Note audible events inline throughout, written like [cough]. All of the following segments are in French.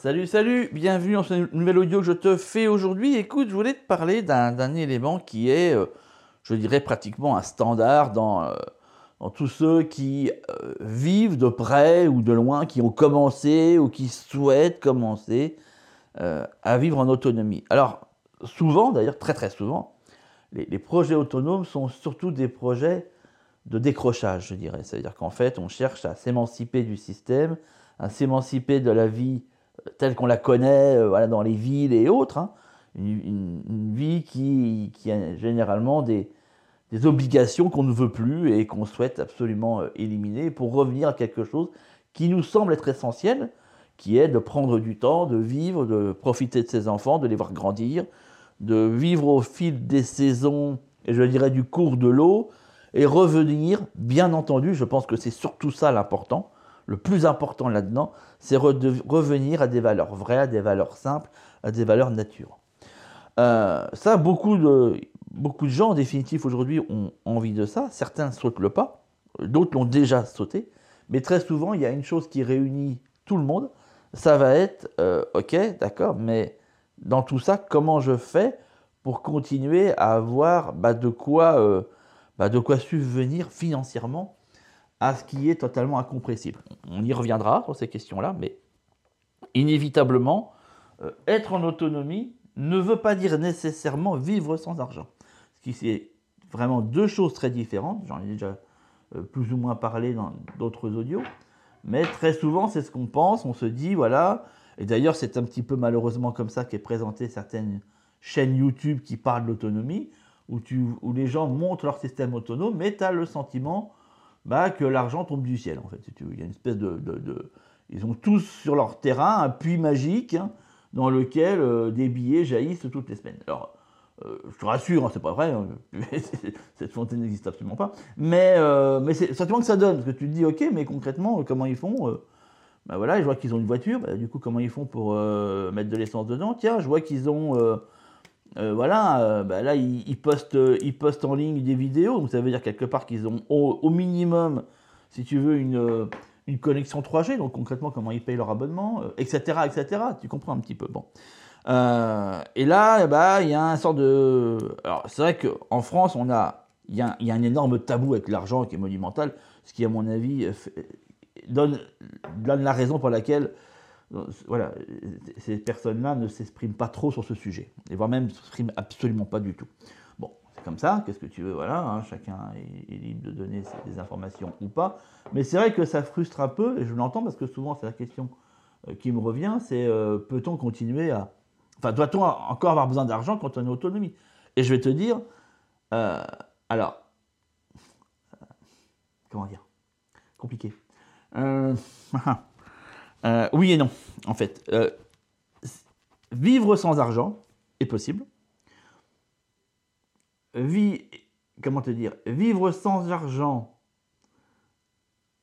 Salut, salut, bienvenue dans ce nouvel audio que je te fais aujourd'hui. Écoute, je voulais te parler d'un élément qui est, euh, je dirais, pratiquement un standard dans, euh, dans tous ceux qui euh, vivent de près ou de loin, qui ont commencé ou qui souhaitent commencer à vivre en autonomie. Alors, souvent, d'ailleurs, très très souvent, les, les, projets autonomes sont surtout des projets de décrochage, je dirais. C'est-à-dire qu'en fait, on cherche à s'émanciper du système, à s'émanciper de la vie telle qu'on la connaît euh, dans les villes et autres. Hein. Une, vie qui, qui, a généralement des, des obligations qu'on ne veut plus et qu'on souhaite absolument euh, éliminer pour revenir à quelque chose qui nous semble être essentiel, qui est de prendre du temps, de vivre, de profiter de ses enfants, de les voir grandir, de vivre au fil des saisons et je dirais du cours de l'eau, et revenir, bien entendu, je pense que c'est surtout ça l'important, le plus important là-dedans, c'est revenir à des valeurs vraies, à des valeurs simples, à des valeurs nature. Euh, ça, beaucoup de, beaucoup de gens, en définitive, aujourd'hui, ont envie de ça. Certains sautent le pas, d'autres l'ont déjà sauté. Mais très souvent, il y a une chose qui réunit tout le monde. Ça va être, euh, ok, d'accord, mais dans tout ça, comment je fais pour continuer à avoir bah, de, quoi, euh, bah, de quoi subvenir financièrement à ce qui est totalement incompressible. On y reviendra sur ces questions-là, mais inévitablement, euh, être en autonomie ne veut pas dire nécessairement vivre sans argent. Ce qui c'est vraiment deux choses très différentes. J'en ai déjà euh, plus ou moins parlé dans d'autres audios. Mais très souvent, c'est ce qu'on pense. On se dit, voilà. Et d'ailleurs, c'est un petit peu malheureusement comme ça qu'est présenté certaines chaînes YouTube qui parlent de l'autonomie, où, où les gens montrent leur système autonome, mais tu as le sentiment bah, que l'argent tombe du ciel, en fait. Il y a une espèce de, Ils ont tous sur leur terrain un puits magique hein, dans lequel euh, des billets jaillissent toutes les semaines. Alors, euh, je te rassure, hein, c'est pas vrai, hein, [laughs] cette fontaine n'existe absolument pas, mais, euh, mais c'est sentiment que ça donne, parce que tu te dis, ok, mais concrètement, comment ils font bah voilà, je vois qu'ils ont une voiture, bah, du coup, comment ils font pour mettre de l'essence dedans? Tiens, je vois qu'ils ont euh, voilà, euh, bah là, ils, postent, ils postent en ligne des vidéos, donc ça veut dire quelque part qu'ils ont au, minimum, si tu veux, une, une connexion 3G, donc concrètement comment ils payent leur abonnement, etc., euh, etc. Tu comprends un petit peu. Bon. et là, bah, il y a un sort de. Alors, c'est vrai qu'en France, a, il y, a, y a un énorme tabou avec l'argent qui est monumental, ce qui, à mon avis, donne, donne la raison pour laquelle voilà, ces personnes-là ne s'expriment pas trop sur ce sujet, et voire même ne s'expriment absolument pas du tout. Bon, c'est comme ça, qu'est-ce que tu veux, voilà, hein, chacun est, libre de donner des informations ou pas, mais c'est vrai que ça frustre un peu, et je l'entends parce que souvent c'est la question euh, qui me revient, c'est euh, peut-on continuer à... Enfin, doit-on encore avoir besoin d'argent quand on est autonomie Et je vais te dire, euh, alors, comment dire? Compliqué. [laughs] Euh, oui et non, en fait. Euh, vivre sans argent est possible. comment te dire Vivre sans argent,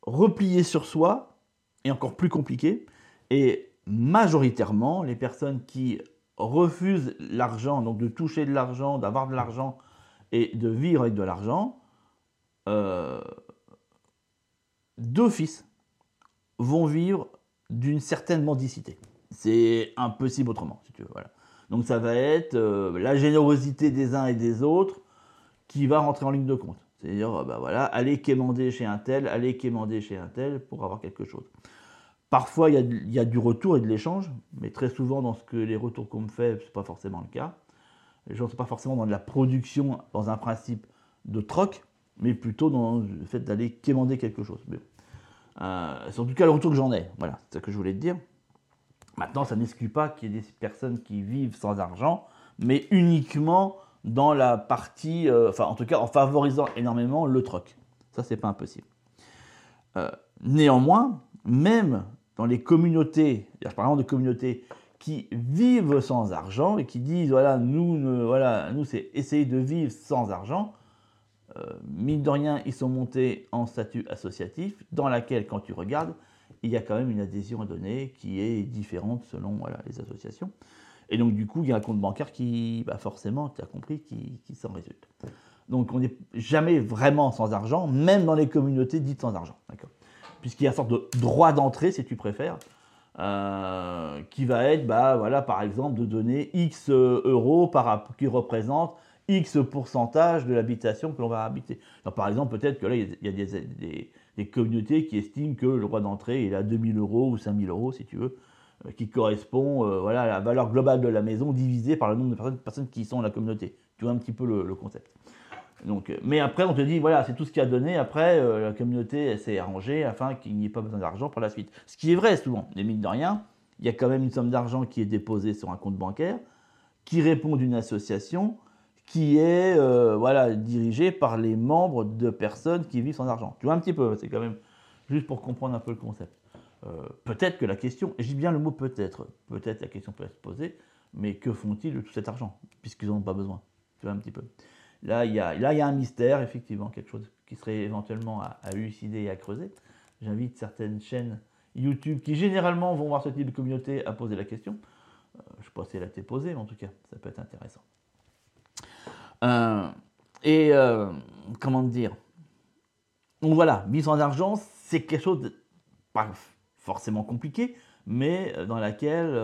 replié sur soi, est encore plus compliqué. Et majoritairement, les personnes qui refusent l'argent, donc de toucher de l'argent, d'avoir de l'argent et de vivre avec de l'argent, euh, d'office vont vivre d'une certaine mendicité. C'est impossible autrement, si tu veux. Donc ça va être euh, la générosité des uns et des autres qui va rentrer en ligne de compte. C'est-à-dire, euh, bah voilà, aller quémander chez un tel, aller quémander chez un tel pour avoir quelque chose. Parfois, il y, a, du retour et de l'échange, mais très souvent, dans ce que les retours qu'on me fait, ce n'est pas forcément le cas. Les gens ne sont pas forcément dans de la production, dans un principe de troc, mais plutôt dans le fait d'aller quémander quelque chose. Euh, c'est en tout cas le retour que j'en ai. Voilà, c'est ce que je voulais te dire. Maintenant, ça n'exclut pas qu'il y ait des personnes qui vivent sans argent, mais uniquement dans la partie, euh, enfin en tout cas en favorisant énormément le troc. Ça, c'est pas impossible. Euh, néanmoins, même dans les communautés, je parle de communautés qui vivent sans argent et qui disent voilà, nous, voilà, nous c'est essayer de vivre sans argent, mine de rien, ils sont montés en statut associatif, dans laquelle, quand tu regardes, il y a quand même une adhésion à donner qui est différente selon voilà, les associations. Et donc, du coup, il y a un compte bancaire qui, bah forcément, tu as compris, qui, qui s'en résulte. Donc, on n'est jamais vraiment sans argent, même dans les communautés dites sans argent. Puisqu'il y a une sorte de droit d'entrée, si tu préfères, euh, qui va être, bah, voilà, par exemple, de donner X euros par, qui représente X pourcentage de l'habitation que l'on va habiter. par exemple, peut-être que là, il y a des, des, communautés qui estiment que le droit d'entrée est à 2000 euros ou 5000 euros, si tu veux, euh, qui correspond euh, voilà, à la valeur globale de la maison divisée par le nombre de personnes, qui sont dans la communauté. Tu vois un petit peu le, concept. Donc, euh, mais après, on te dit, voilà, c'est tout ce qu'il y a donné. Après, la communauté s'est arrangée afin qu'il n'y ait pas besoin d'argent pour la suite. Ce qui est vrai souvent, mais mine de rien, il y a quand même une somme d'argent qui est déposée sur un compte bancaire, qui répond d'une association, qui est euh, voilà, dirigé par les membres de personnes qui vivent sans argent. Tu vois un petit peu, c'est quand même juste pour comprendre un peu le concept. Euh, peut-être que la question, et je bien le mot peut-être, peut-être la question peut être posée, mais que font-ils de tout cet argent, puisqu'ils n'en ont pas besoin Tu vois un petit peu. Là, il y a, y a un mystère, effectivement, quelque chose qui serait éventuellement à, à élucider et à creuser. J'invite certaines chaînes YouTube qui généralement vont voir ce type de communauté à poser la question. Euh, je ne sais pas si elle a été posée, mais en tout cas, ça peut être intéressant. Euh, et euh, comment dire? Donc voilà, mise en argent, c'est quelque chose de pas forcément compliqué, mais euh, dans laquelle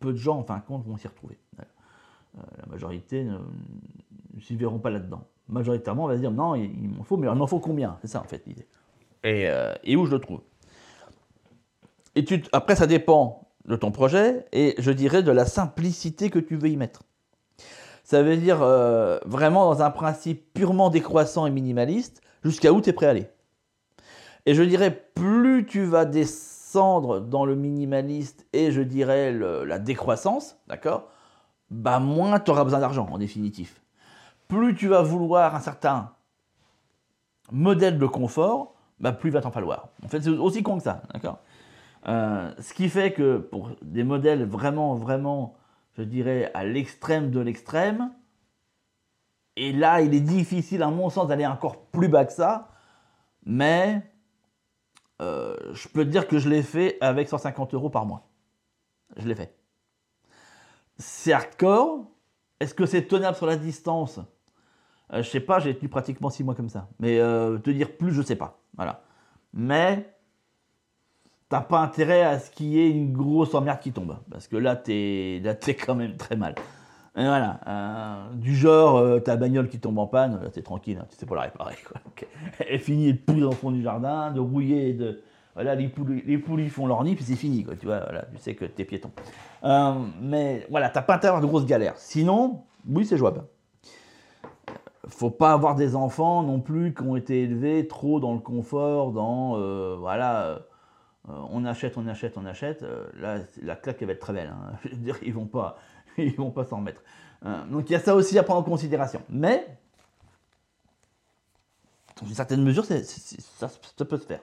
peu de gens, en fin de compte, vont s'y retrouver. la majorité ne, s'y verront pas là-dedans. Majoritairement, on va se dire non, il, m'en faut, mais il m'en faut combien? C'est ça en fait l'idée. Et, où je le trouve? Après, ça dépend de ton projet et je dirais de la simplicité que tu veux y mettre. Ça veut dire euh, vraiment dans un principe purement décroissant et minimaliste, jusqu'à où tu es prêt à aller. Et je dirais, plus tu vas descendre dans le minimaliste et je dirais la décroissance, d'accord Bah moins tu auras besoin d'argent en définitif. Plus tu vas vouloir un certain modèle de confort, bah plus il va t'en falloir. En fait, c'est aussi con que ça, euh, Ce qui fait que pour des modèles vraiment, vraiment je dirais, à l'extrême de l'extrême. Et là, il est difficile, à mon sens, d'aller encore plus bas que ça. Mais euh, je peux te dire que je l'ai fait avec 150 euros par mois. Je l'ai fait. C'est hardcore. Est-ce que c'est tenable sur la distance? Euh, Je sais pas, j'ai tenu pratiquement 6 mois comme ça. Mais euh, te dire plus, je sais pas. Voilà. Mais t'as pas intérêt à ce qu'il y ait une grosse emmerde qui tombe. Parce que là, t'es, là, t'es quand même très mal. Voilà, euh, du genre, euh, ta bagnole qui tombe en panne, là, t'es tranquille, hein, tu sais pas la réparer. Quoi. [laughs] Elle finit de pouiller dans le fond du jardin, de rouiller, de... Voilà, les poules, les font leur nid, puis c'est fini, quoi, tu vois, voilà, tu sais que t'es piéton. Euh, mais voilà, t'as pas intérêt à avoir de grosses galères. Sinon, oui, c'est jouable. Faut pas avoir des enfants non plus qui ont été élevés trop dans le confort, dans, voilà on achète, on achète, on achète, euh, là, la claque va être très belle. Hein. [laughs] Ils vont pas, [laughs] ils vont pas s'en remettre. Euh, donc il y a ça aussi à prendre en considération. Mais, dans une certaine mesure, ça, peut se faire.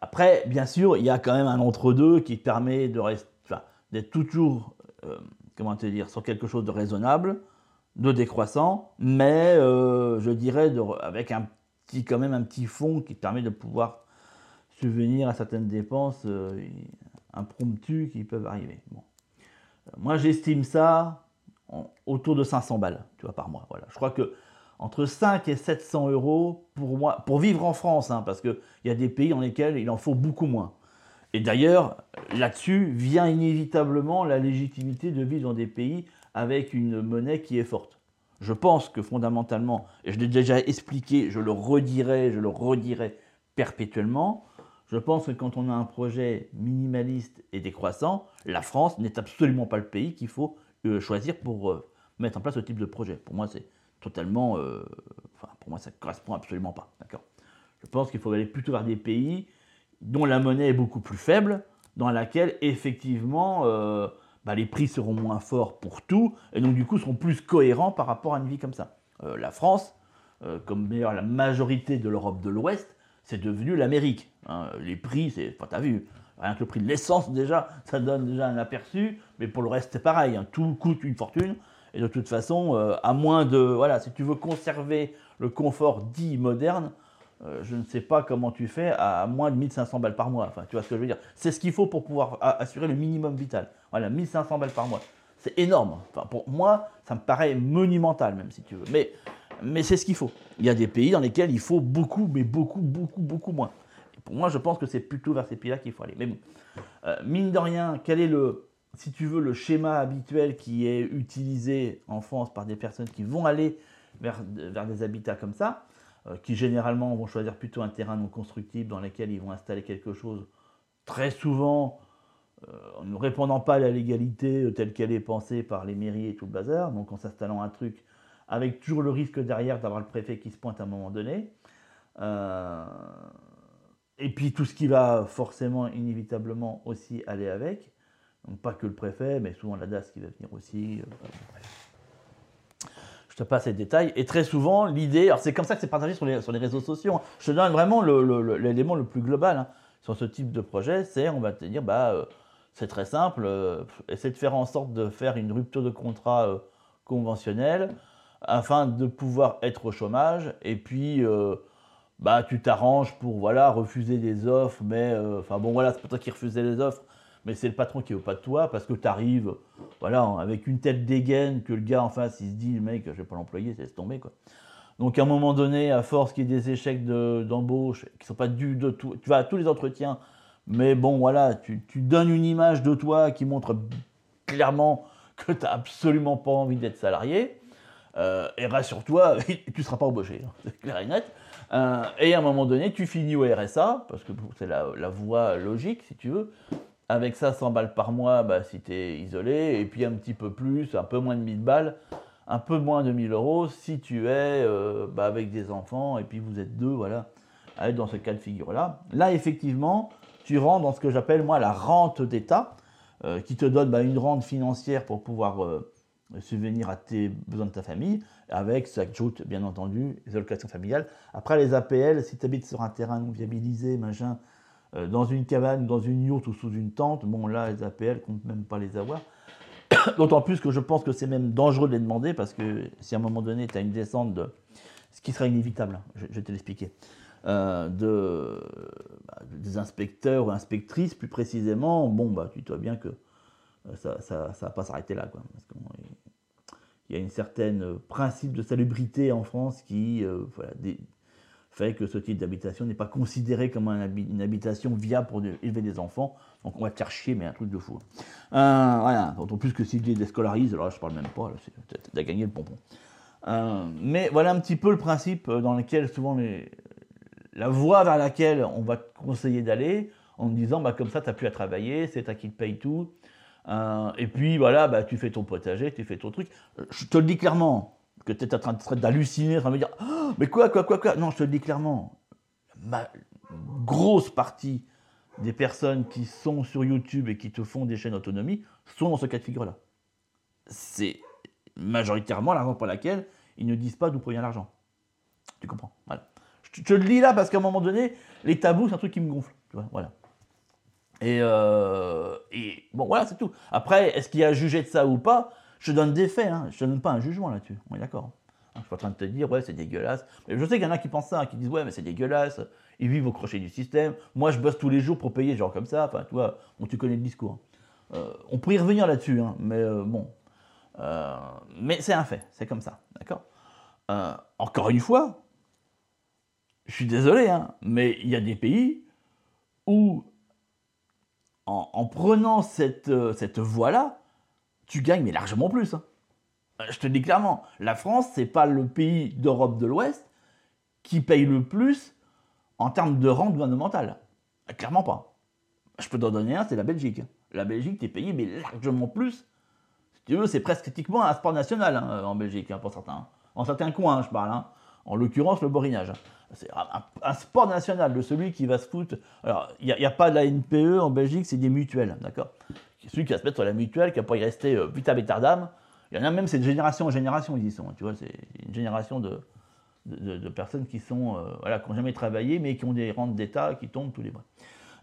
Après, bien sûr, il y a quand même un entre-deux qui permet de rester, d'être toujours, comment te dire, sur quelque chose de raisonnable, de décroissant, mais je dirais avec un petit, quand même un petit fond qui permet de pouvoir subvenir à certaines dépenses euh, impromptues qui peuvent arriver. Bon. Euh, moi, j'estime ça autour de 500 balles, tu vois, par mois. Voilà. Je crois que entre 5 et 700 euros pour moi, pour vivre en France, hein, parce qu'il y a des pays dans lesquels il en faut beaucoup moins. Et d'ailleurs, là-dessus vient inévitablement la légitimité de vivre dans des pays avec une monnaie qui est forte. Je pense que fondamentalement, et je l'ai déjà expliqué, je le redirai, je le redirai perpétuellement, je pense que quand on a un projet minimaliste et décroissant, la France n'est absolument pas le pays qu'il faut euh, choisir pour euh, mettre en place ce type de projet. Pour moi, c'est totalement. Euh, enfin, pour moi, ça ne correspond absolument pas. D'accord? Je pense qu'il faut aller plutôt vers des pays dont la monnaie est beaucoup plus faible, dans laquelle effectivement bah, les prix seront moins forts pour tout, et donc du coup seront plus cohérents par rapport à une vie comme ça. la France, comme d'ailleurs la majorité de l'Europe de l'Ouest, c'est devenu l'Amérique. Hein. les prix, c'est, enfin, t'as vu, rien que le prix de l'essence déjà, [laughs] ça donne déjà un aperçu, mais pour le reste c'est pareil, hein. tout coûte une fortune, et de toute façon, euh, à moins de, voilà, si tu veux conserver le confort dit moderne, euh, je ne sais pas comment tu fais à moins de 1500 balles par mois, enfin tu vois ce que je veux dire, c'est ce qu'il faut pour pouvoir assurer le minimum vital, voilà, 1500 balles par mois, c'est énorme, enfin pour moi, ça me paraît monumental même si tu veux, mais mais c'est ce qu'il faut. Il y a des pays dans lesquels il faut beaucoup, mais beaucoup, beaucoup, beaucoup moins. pour moi, je pense que c'est plutôt vers ces pays-là qu'il faut aller. Mais bon. Euh, mine de rien, quel est le, si tu veux, le schéma habituel qui est utilisé en France par des personnes qui vont aller vers, vers des habitats comme ça, euh, qui généralement vont choisir plutôt un terrain non constructible dans lequel ils vont installer quelque chose très souvent euh, en ne répondant pas à la légalité telle qu'elle est pensée par les mairies et tout le bazar, donc en s'installant un truc avec toujours le risque derrière d'avoir le préfet qui se pointe à un moment donné. et puis tout ce qui va forcément, inévitablement aussi aller avec. Donc pas que le préfet, mais souvent la DAS qui va venir aussi. Euh, je te passe les détails. Et très souvent, l'idée, alors c'est comme ça que c'est partagé sur les, sur les réseaux sociaux. Hein. Je te donne vraiment l'élément le, plus global hein, sur ce type de projet, c'est on va te dire, bah, euh, c'est très simple, euh, essaie de faire en sorte de faire une rupture de contrat conventionnel afin de pouvoir être au chômage. Et puis, bah, tu t'arranges pour voilà, refuser des offres, mais enfin bon, voilà, c'est pas toi qui refusais les offres mais c'est le patron qui au pas de toi parce que tu arrives voilà, avec une tête dégaine que le gars en face il se dit, mec, je vais pas l'employer, laisse tomber. Quoi. Donc à un moment donné, à force qu'il y ait des échecs d'embauche qui sont pas dus de tout, tu vas à tous les entretiens, mais bon voilà, tu, donnes une image de toi qui montre clairement que tu n'as absolument pas envie d'être salarié. Euh, et rassure-toi, [laughs] tu ne seras pas embauché, hein, c'est clair et net. Euh, et à un moment donné, tu finis au RSA, parce que c'est la, voie logique, si tu veux. Avec ça, 100 balles par mois, bah, si tu es isolé, et puis un petit peu plus, un peu moins de 1000 balles, un peu moins de 1000 euros si tu es euh, bah, avec des enfants, et puis vous êtes deux, voilà, à être dans ce cas de figure-là. Là, effectivement, tu rentres dans ce que j'appelle, moi, la rente d'État, qui te donne bah, une rente financière pour pouvoir subvenir à tes besoins de ta famille, avec, ça ajoute, bien entendu, les allocations familiales. Après, les APL, si tu habites sur un terrain non viabilisé, machin, euh, dans une cabane, dans une yourte ou sous une tente, bon là, les APL comptent même pas les avoir. [coughs] D'autant plus que je pense que c'est même dangereux de les demander parce que si à un moment donné tu as une descente de. Ce qui sera inévitable, hein, je, vais te l'expliquer. Euh, de, bah, des inspecteurs ou inspectrices plus précisément, bon, bah, tu vois bien que euh, ça ne va pas s'arrêter là. Quoi, il y a une certaine principe de salubrité en France qui des, fait que ce type d'habitation n'est pas considéré comme une habitation viable pour élever des enfants. Donc on va te faire chier, mais un truc de fou. Euh, d'autant plus que si tu déscolarises, alors je parle même pas, tu as gagné le pompon. Euh, mais voilà un petit peu le principe dans lequel souvent la voie vers laquelle on va te conseiller d'aller en disant bah, comme ça tu n'as plus à travailler, c'est à qui te paye tout. Euh, et puis voilà, bah, tu fais ton potager, tu fais ton truc. Je te le dis clairement, que tu es en train d'halluciner, en train de me dire oh, Mais quoi, quoi, quoi, quoi? Non, je te le dis clairement. Ma grosse partie des personnes qui sont sur YouTube et qui te font des chaînes autonomie sont dans ce cas de figure-là. C'est majoritairement la raison pour laquelle ils ne disent pas d'où provient l'argent. Tu comprends? Je te, le dis là parce qu'à un moment donné, les tabous, c'est un truc qui me gonfle. Tu vois? Voilà. Et, euh, et bon, voilà, c'est tout. Après, est-ce qu'il y a jugé de ça ou pas? Je donne des faits, hein. je ne donne pas un jugement là-dessus. On est d'accord. Hein, je suis pas en train de te dire, ouais, c'est dégueulasse. Mais je sais qu'il y en a qui pensent ça, qui disent, ouais, mais c'est dégueulasse. Ils vivent au crochet du système. Moi, je bosse tous les jours pour payer gens comme ça. Enfin, tu tu connais le discours. Hein. Euh, on pourrait y revenir là-dessus, mais euh, bon. Mais c'est un fait, c'est comme ça, d'accord? Encore une fois, je suis désolé, mais il y a des pays où, en, prenant cette, cette voie-là, tu gagnes, mais largement plus. Hein. Euh, je te dis clairement, la France, c'est pas le pays d'Europe de l'Ouest qui paye le plus en termes de rente gouvernementale. Euh, clairement pas. Je peux t'en donner un, c'est la Belgique. La Belgique, t'es payé, mais largement plus. Si tu veux, c'est presque pratiquement un sport national hein, en Belgique, hein, pour certains. En certains coins, je parle. En l'occurrence, le borinage. C'est un, sport national de celui qui va se foutre. Alors, il n'y a, pas de la NPE en Belgique, c'est des mutuelles, d'accord? Celui qui va se mettre sur la mutuelle, qui va pas y rester euh, vita d'âme. Il y en a même, c'est de génération en génération, ils y sont. Tu vois, c'est une génération de, de, personnes qui sont, euh, voilà, qui n'ont jamais travaillé, mais qui ont des rentes d'État qui tombent tous les mois.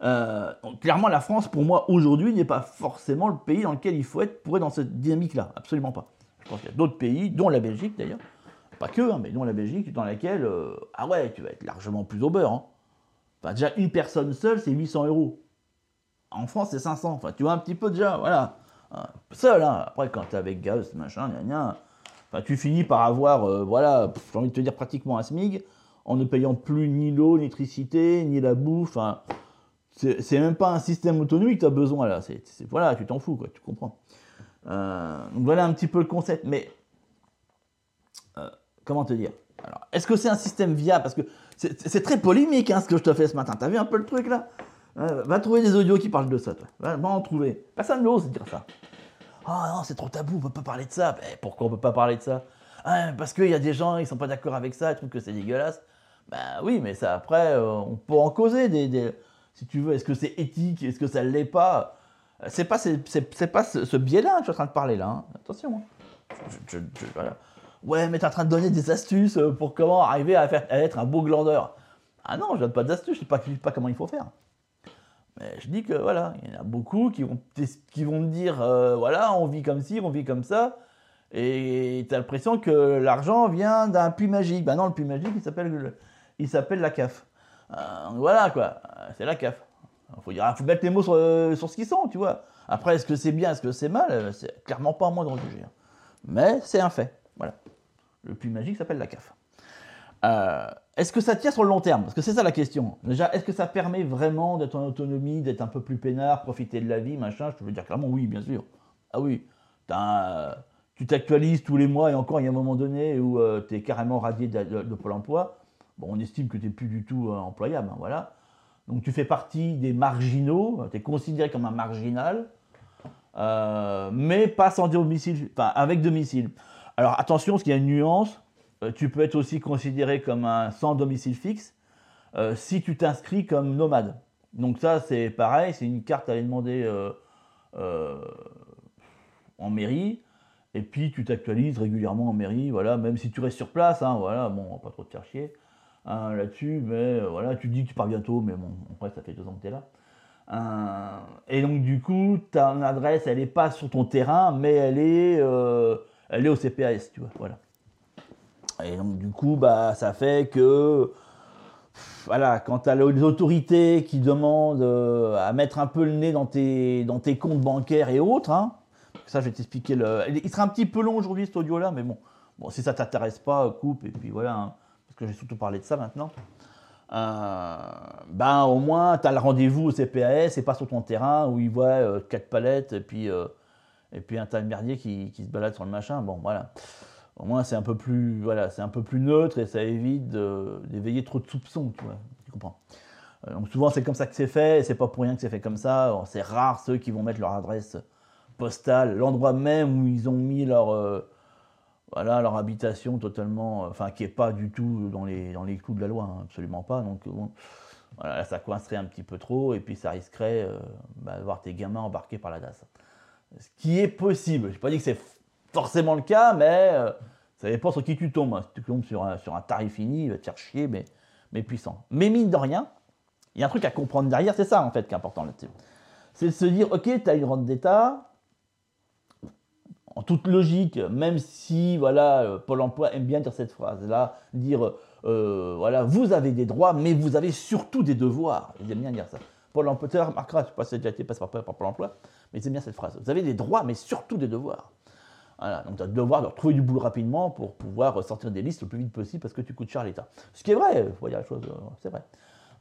Euh, clairement, la France, pour moi, aujourd'hui, n'est pas forcément le pays dans lequel il faut être pour être dans cette dynamique-là. Absolument pas. Je pense qu'il y a d'autres pays, dont la Belgique d'ailleurs, pas que, hein, mais dont la Belgique, dans laquelle, ah ouais, tu vas être largement plus au beurre. Hein. Enfin, déjà, une personne seule, c'est 800 euros. En France, c'est 500. Enfin, tu vois un petit peu déjà, voilà. Seul, hein. Après, quand t'es avec Gaz, machin, gna gna, enfin, tu finis par avoir, euh, voilà, j'ai envie de te dire pratiquement un SMIG, en ne payant plus ni l'eau, l'électricité, ni la bouffe. Enfin, c'est même pas un système autonome que tu as besoin là. C'est voilà, tu t'en fous, quoi, tu comprends. Euh, donc voilà un petit peu le concept. Mais euh, comment te dire? Alors, est-ce que c'est un système viable? Parce que c'est très polémique hein, ce que je te fais ce matin. T'as vu un peu le truc là? Va trouver des audios qui parlent de ça, toi. Va, en trouver. Personne n'ose dire ça. Oh non, c'est trop tabou, on peut pas parler de ça. Eh, pourquoi on peut pas parler de ça? Ah, Parce qu'il y a des gens, ils sont pas d'accord avec ça, ils trouvent que c'est dégueulasse. Ben oui, mais ça après, euh, on peut en causer des, si tu veux. Est-ce que c'est éthique? Est-ce que ça l'est pas? C'est pas, pas ce, biais-là que je suis en train de parler là. Hein. Attention. Hein. Ouais, mais tu es en train de donner des astuces euh, pour comment arriver à, faire, être un beau glandeur. Ah non, je donne pas d'astuces, je sais pas, comment il faut faire. Mais je dis que voilà, il y en a beaucoup qui vont, qui vont me dire euh, voilà, on vit comme ci, on vit comme ça. Et tu as l'impression que l'argent vient d'un puits magique. Ben non, le puits magique, il s'appelle, il s'appelle la CAF. Euh, voilà quoi, c'est la CAF. Il faut, faut mettre les mots sur, sur ce qu'ils sont, tu vois. Après, est-ce que c'est bien, est-ce que c'est mal C'est clairement pas à moi de juger. Hein. Mais c'est un fait. Le puits magique s'appelle la CAF. Euh, est-ce que ça tient sur le long terme? Parce que c'est ça la question. Déjà, est-ce que ça permet vraiment d'être en autonomie, d'être un peu plus peinard, profiter de la vie, machin? Je veux dire clairement oui, bien sûr. Ah oui. tu t'actualises tous les mois et encore, il y a un moment donné où euh, tu es carrément radié de, Pôle emploi. Bon, on estime que tu n'es plus du tout euh, employable, hein, voilà. Donc tu fais partie des marginaux, tu es considéré comme un marginal, mais pas sans domicile, enfin avec domicile. Alors attention, parce qu'il y a une nuance, euh, tu peux être aussi considéré comme un sans domicile fixe euh, si tu t'inscris comme nomade. Donc ça, c'est pareil, c'est une carte à aller demander euh, en mairie, et puis tu t'actualises régulièrement en mairie, voilà, même si tu restes sur place, hein, voilà, bon, on va pas trop te faire chier hein, là-dessus, mais voilà, tu dis que tu pars bientôt, mais bon, après, ça fait deux ans que tu es là. et donc du coup, ta adresse, elle n'est pas sur ton terrain, mais elle est, elle est au CPAS, tu vois, voilà. Et donc, du coup, bah, ça fait que, voilà, quand tu as les autorités qui demandent euh, à mettre un peu le nez dans tes, comptes bancaires et autres, hein, ça, je vais t'expliquer. Il sera un petit peu long aujourd'hui, cet audio-là, mais bon, bon si ça t'intéresse pas, coupe, et puis voilà, hein, parce que j'ai surtout parlé de ça maintenant. Euh, ben, au moins, tu as le rendez-vous au CPAS et pas sur ton terrain où ils voient euh, quatre palettes et puis, et puis un merdier qui, qui, se balade sur le machin. Bon, voilà au moins c'est un peu plus voilà, c'est un peu plus neutre et ça évite d'éveiller trop de soupçons, tu vois, comprends. Euh, donc souvent c'est comme ça que c'est fait, et c'est pas pour rien que c'est fait comme ça. C'est rare ceux qui vont mettre leur adresse postale, l'endroit même où ils ont mis leur euh, voilà leur habitation totalement, enfin qui est pas du tout dans les dans les clous de la loi, hein, absolument pas. Donc voilà, ça coincerait un petit peu trop et puis ça risquerait euh, bah, d'avoir tes gamins embarqués par la DAS. Ce qui est possible. Je n'ai pas dit que c'est forcément le cas, mais ça dépend sur qui tu tombes. Si tu tombes sur un, sur un tarif fini, il va te faire chier, mais, mais puissant. Mais mine de rien, il y a un truc à comprendre derrière, c'est ça en fait qui est important là-dessus. C'est de se dire, ok, tu as une rente d'État, en toute logique, même si voilà, euh, Pôle emploi aime bien dire cette phrase-là, dire euh, voilà, vous avez des droits, mais vous avez surtout des devoirs. Ils aiment bien dire ça. Pôle emploi, tu remarqueras, je ne sais pas si déjà été passé par, par Pôle emploi, mais aiment bien cette phrase. Vous avez des droits, mais surtout des devoirs. Voilà, donc tu as devoir de retrouver du boulot rapidement pour pouvoir sortir des listes le plus vite possible parce que tu coûtes cher à l'État. Ce qui est vrai, il faut dire la chose, euh, c'est vrai.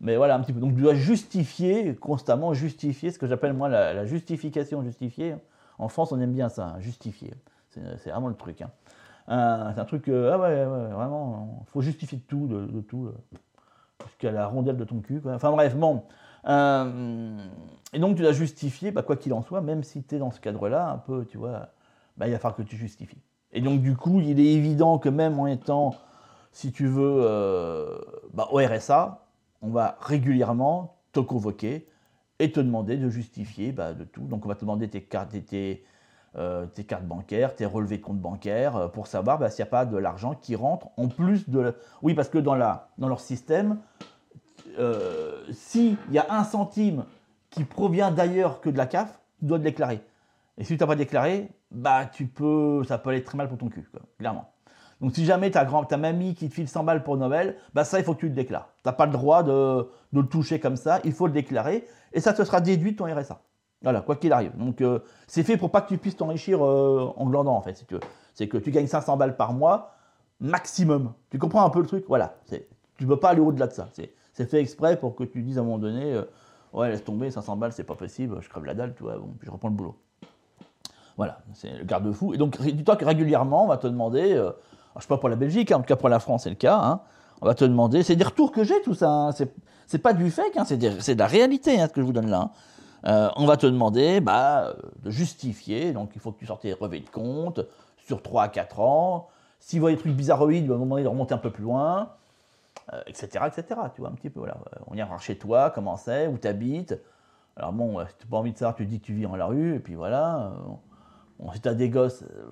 Mais voilà, un petit peu. Donc tu dois justifier, constamment justifier, ce que j'appelle moi la, justification justifiée. En France, on aime bien ça, hein, justifier. C'est vraiment le truc. Hein. Euh, c'est un truc, euh, ah ouais, vraiment, il faut justifier de tout, de, tout, jusqu'à la rondelle de ton cul. Enfin bref, bon. Et donc tu dois justifier, bah, quoi qu'il en soit, même si tu es dans ce cadre-là, un peu, tu vois bah, il va falloir que tu justifies. Et donc, du coup, il est évident que même en étant, si tu veux, euh, bah, au RSA, on va régulièrement te convoquer et te demander de justifier bah, de tout. Donc, on va te demander tes cartes, tes, euh, tes cartes bancaires, tes relevés de compte bancaire, euh, pour savoir s'il n'y a pas de l'argent qui rentre en plus de... Oui, parce que dans leur système, s'il y a un centime qui provient d'ailleurs que de la CAF, tu dois le déclarer. Et si tu n'as pas déclaré, bah tu peux, ça peut aller très mal pour ton cul, clairement. Donc si jamais ta, grand, ta mamie qui te file 100 balles pour Noël, bah ça il faut que tu le déclares. Tu n'as pas le droit de, le toucher comme ça, il faut le déclarer et ça te sera déduit de ton RSA. Voilà, quoi qu'il arrive. Donc euh, c'est fait pour pas que tu puisses t'enrichir euh, en glandant en fait. C'est que tu gagnes 500 balles par mois, maximum. Tu comprends un peu le truc? Voilà. Tu peux pas aller au-delà de ça. Fait exprès pour que tu dises à un moment donné, euh, Ouais, laisse tomber, 500 balles, c'est pas possible, je crève la dalle, tu vois, bon, puis je reprends le boulot. Voilà, c'est le garde-fou. Et donc, dis-toi que régulièrement, on va te demander, euh, je sais pas pour la Belgique, hein, en tout cas pour la France, c'est le cas, hein, on va te demander, c'est des retours que j'ai tout ça, hein, c'est pas du fake, hein, c'est de la réalité ce que je vous donne là. Euh, on va te demander bah, de justifier, donc il faut que tu sortes tes relevés de compte sur 3 à 4 ans. Si vous voyez des trucs bizarroïdes, on va demander de remonter un peu plus loin etc., etc. Tu vois, un petit peu, voilà. On vient voir chez toi, comment c'est, où tu habites. Alors bon, si tu n'as pas envie de savoir, tu dis que tu vis dans la rue, et puis voilà. Bon, si tu as des gosses, euh,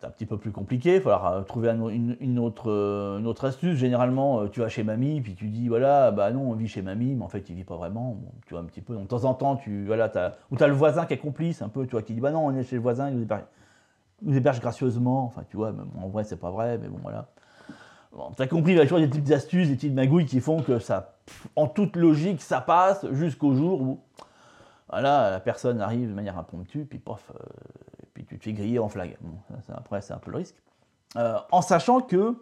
c'est un petit peu plus compliqué, il euh, trouver une, autre, euh, une astuce. Généralement, tu vas chez mamie, puis tu dis, voilà, bah non, on vit chez mamie, mais en fait, il vit pas vraiment. tu vois, un petit peu. Donc, de temps en temps, tu, voilà, as, ou tu as le voisin qui est complice, un peu, tu vois, qui dit, bah non, on est chez le voisin, il nous héberge, nous héberge gracieusement. Enfin, tu vois, en vrai, c'est pas vrai, mais bon, voilà. Bon, t'as compris, il y a toujours des petites astuces, des petites magouilles qui font que ça, en toute logique, ça passe jusqu'au jour où voilà, la personne arrive de manière impromptue, puis pof, euh, puis tu te fais griller en flag. après, c'est un peu le risque. Euh, en sachant que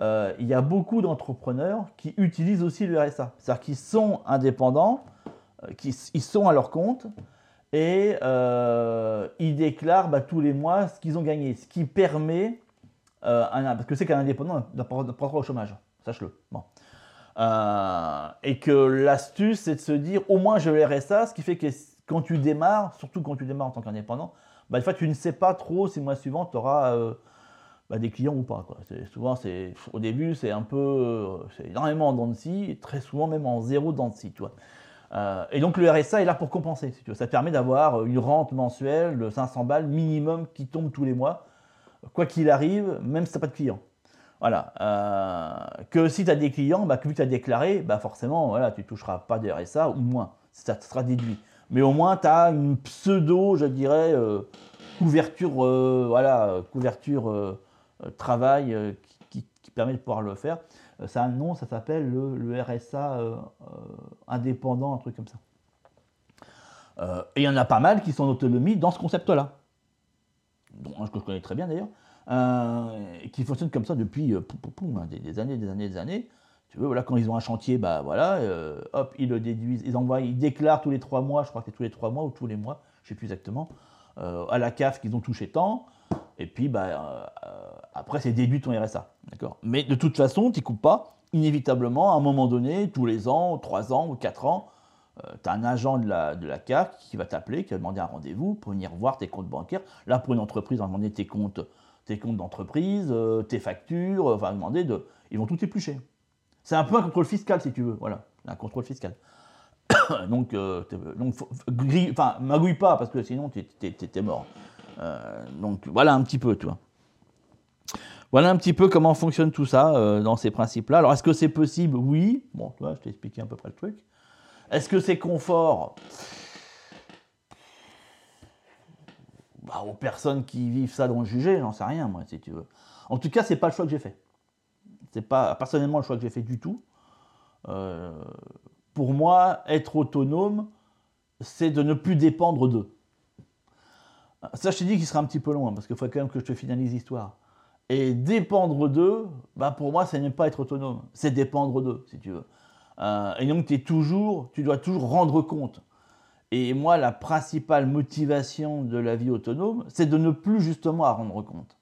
euh, il y a beaucoup d'entrepreneurs qui utilisent aussi le RSA. C'est-à-dire qu'ils sont indépendants, qui, ils sont à leur compte, et ils déclarent bah, tous les mois ce qu'ils ont gagné, ce qui permet euh, parce que c'est qu'un indépendant n'a pas au chômage, sache-le. Bon. Euh, et que l'astuce, c'est de se dire, au moins je le RSA, ce qui fait que quand tu démarres, surtout quand tu démarres en tant qu'indépendant, bah, des fois tu ne sais pas trop si le mois suivant tu auras euh, bah, des clients ou pas. Quoi. Souvent, au début, c'est un peu, c'est énormément en dents de scie, très souvent même en zéro dents de scie. Tu et donc le RSA est là pour compenser. Ça te permet d'avoir une rente mensuelle de 500 balles minimum qui tombe tous les mois quoi qu'il arrive, même si tu n'as pas de clients. Voilà. Euh, que si tu as des clients, bah, que vu que tu as déclaré, bah forcément, voilà, tu ne toucheras pas de RSA ou moins. Ça sera déduit. Mais au moins, tu as une pseudo, je dirais, euh, couverture, euh, voilà, couverture travail qui, permet de pouvoir le faire. ça a un nom, ça s'appelle le, RSA indépendant, un truc comme ça. et il y en a pas mal qui sont en autonomie dans ce concept-là dont un que je connais très bien d'ailleurs, euh, qui fonctionne comme ça depuis euh, hein, des, années, des années, des années. Tu veux, voilà, quand ils ont un chantier, bah voilà, euh, hop, ils le déduisent, ils envoient, ils déclarent tous les trois mois, je crois que c'est tous les trois mois ou tous les mois, je sais plus exactement, à la CAF qu'ils ont touché tant, et puis bah, après c'est déduit ton RSA, d'accord Mais de toute façon, tu coupes pas, inévitablement, à un moment donné, tous les ans, trois ans ou quatre ans, euh, tu as un agent de la, de la CAF qui va t'appeler, qui va demander un rendez-vous pour venir voir tes comptes bancaires. Là, pour une entreprise, on va demander tes comptes tes comptes d'entreprise, euh, tes factures, enfin, demander de. Ils vont tout éplucher. C'est un peu un contrôle fiscal, si tu veux. Voilà, un contrôle fiscal. [coughs] donc, euh, donc enfin, magouille pas, parce que sinon, tu es, mort. donc, voilà un petit peu, tu vois. Voilà un petit peu comment fonctionne tout ça dans ces principes-là. Alors, est-ce que c'est possible? Oui. Bon, tu vois, je t'ai expliqué à peu près le truc. Est-ce que c'est confort? Bah, Aux personnes qui vivent ça dans le j'en sais rien, moi, si tu veux. En tout cas, c'est pas le choix que j'ai fait. C'est pas personnellement le choix que j'ai fait du tout. Euh, pour moi, être autonome, c'est de ne plus dépendre d'eux. Ça, je t'ai dit qu'il serait un petit peu long, hein, parce qu'il faut quand même que je te finalise l'histoire. Et dépendre d'eux, bah pour moi, c'est n'est pas être autonome, c'est dépendre d'eux, si tu veux. Euh, et donc, es toujours, tu dois toujours rendre compte. Et moi, la principale motivation de la vie autonome, c'est de ne plus justement à rendre compte.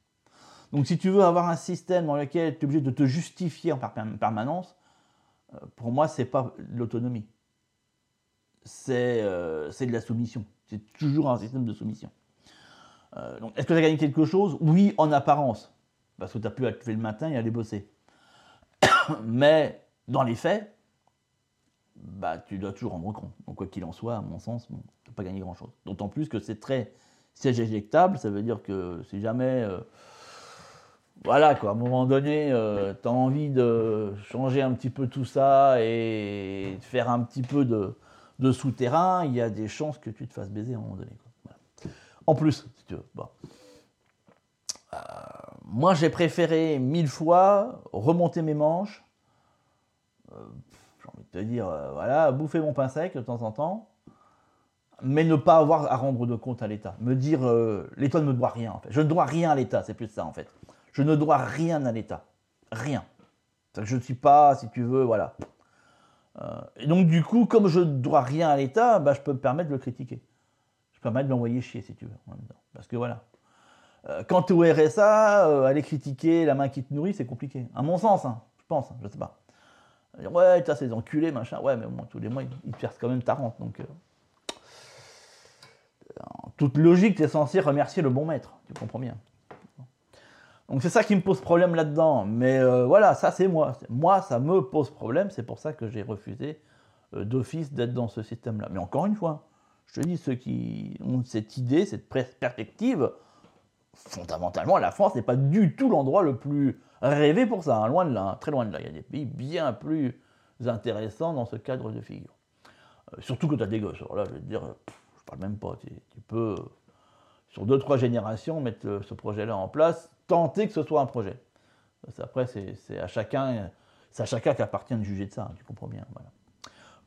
Donc, si tu veux avoir un système dans lequel tu es obligé de te justifier en permanence, euh, pour moi, c'est pas l'autonomie. Euh, c'est de la soumission. C'est toujours un système de soumission. donc, est-ce que tu as gagné quelque chose? Oui, en apparence. Parce que tu as pu te lever le matin et aller bosser. [coughs] Mais dans les faits, bah, tu dois toujours rendre compte. Donc, quoi qu'il en soit, à mon sens, tu n'as pas gagné grand-chose. D'autant plus que c'est très siège éjectable, ça veut dire que si jamais. Euh, voilà, quoi, à un moment donné, euh, tu as envie de changer un petit peu tout ça et de faire un petit peu de, souterrain, il y a des chances que tu te fasses baiser à un moment donné. En plus, si tu veux. Euh, moi, j'ai préféré mille fois remonter mes manches te dire, euh, voilà, bouffer mon pain sec de temps en temps, mais ne pas avoir à rendre de compte à l'État. Me dire, euh, l'État ne me doit rien, en fait. Je ne dois rien à l'État, c'est plus ça, en fait. Je ne dois rien à l'État. Rien. Je ne suis pas, si tu veux, voilà. et donc, du coup, comme je ne dois rien à l'État, bah, je peux me permettre de le critiquer. Je peux me permettre de l'envoyer chier, si tu veux. Parce que voilà. quand tu es au RSA, aller critiquer la main qui te nourrit, c'est compliqué. À mon sens, hein, je pense, hein, je sais pas. Ouais, ça c'est enculés, machin. Ouais, mais bon, tous les mois, ils te quand même ta rente. Donc, en toute logique, tu es censé remercier le bon maître. Tu comprends bien. Donc c'est ça qui me pose problème là-dedans. Mais euh, voilà, ça c'est moi. Moi, ça me pose problème. C'est pour ça que j'ai refusé euh, d'office d'être dans ce système-là. Mais encore une fois, je te dis, ceux qui ont cette idée, cette perspective, fondamentalement, la France n'est pas du tout l'endroit le plus rêvé pour ça. Hein. loin de là, hein. très loin de là. Il y a des pays bien plus intéressants dans ce cadre de figure. Euh, surtout quand tu as des gosses. Alors là, je veux dire, je parle même pas. Tu, peux, sur deux, trois générations, mettre ce projet-là en place, tenter que ce soit un projet. Après, c'est à chacun, c'est à chacun qui appartient de juger de ça. Hein, tu comprends bien. Voilà.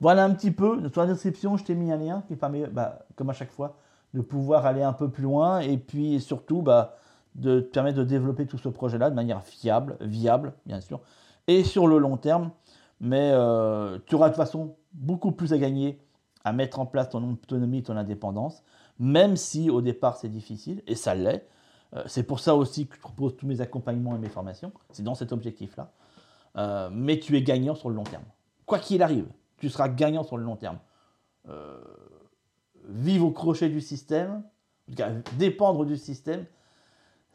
Voilà un petit peu. Dans la description, je t'ai mis un lien qui permet, bah, comme à chaque fois, de pouvoir aller un peu plus loin et puis surtout bah, de te permettre de développer tout ce projet-là de manière fiable, viable, bien sûr, et sur le long terme. Mais euh, tu auras de toute façon beaucoup plus à gagner à mettre en place ton autonomie, ton indépendance, même si au départ c'est difficile, et ça l'est. Euh, c'est pour ça aussi que je propose tous mes accompagnements et mes formations, c'est dans cet objectif-là. Euh, mais tu es gagnant sur le long terme. Quoi qu'il arrive, tu seras gagnant sur le long terme. Vivre au crochet du système, dépendre du système,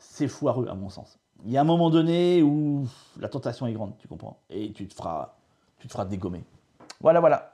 c'est foireux à mon sens. Il y a un moment donné où la tentation est grande, tu comprends, et tu te feras, tu te feras dégommer. Voilà, voilà.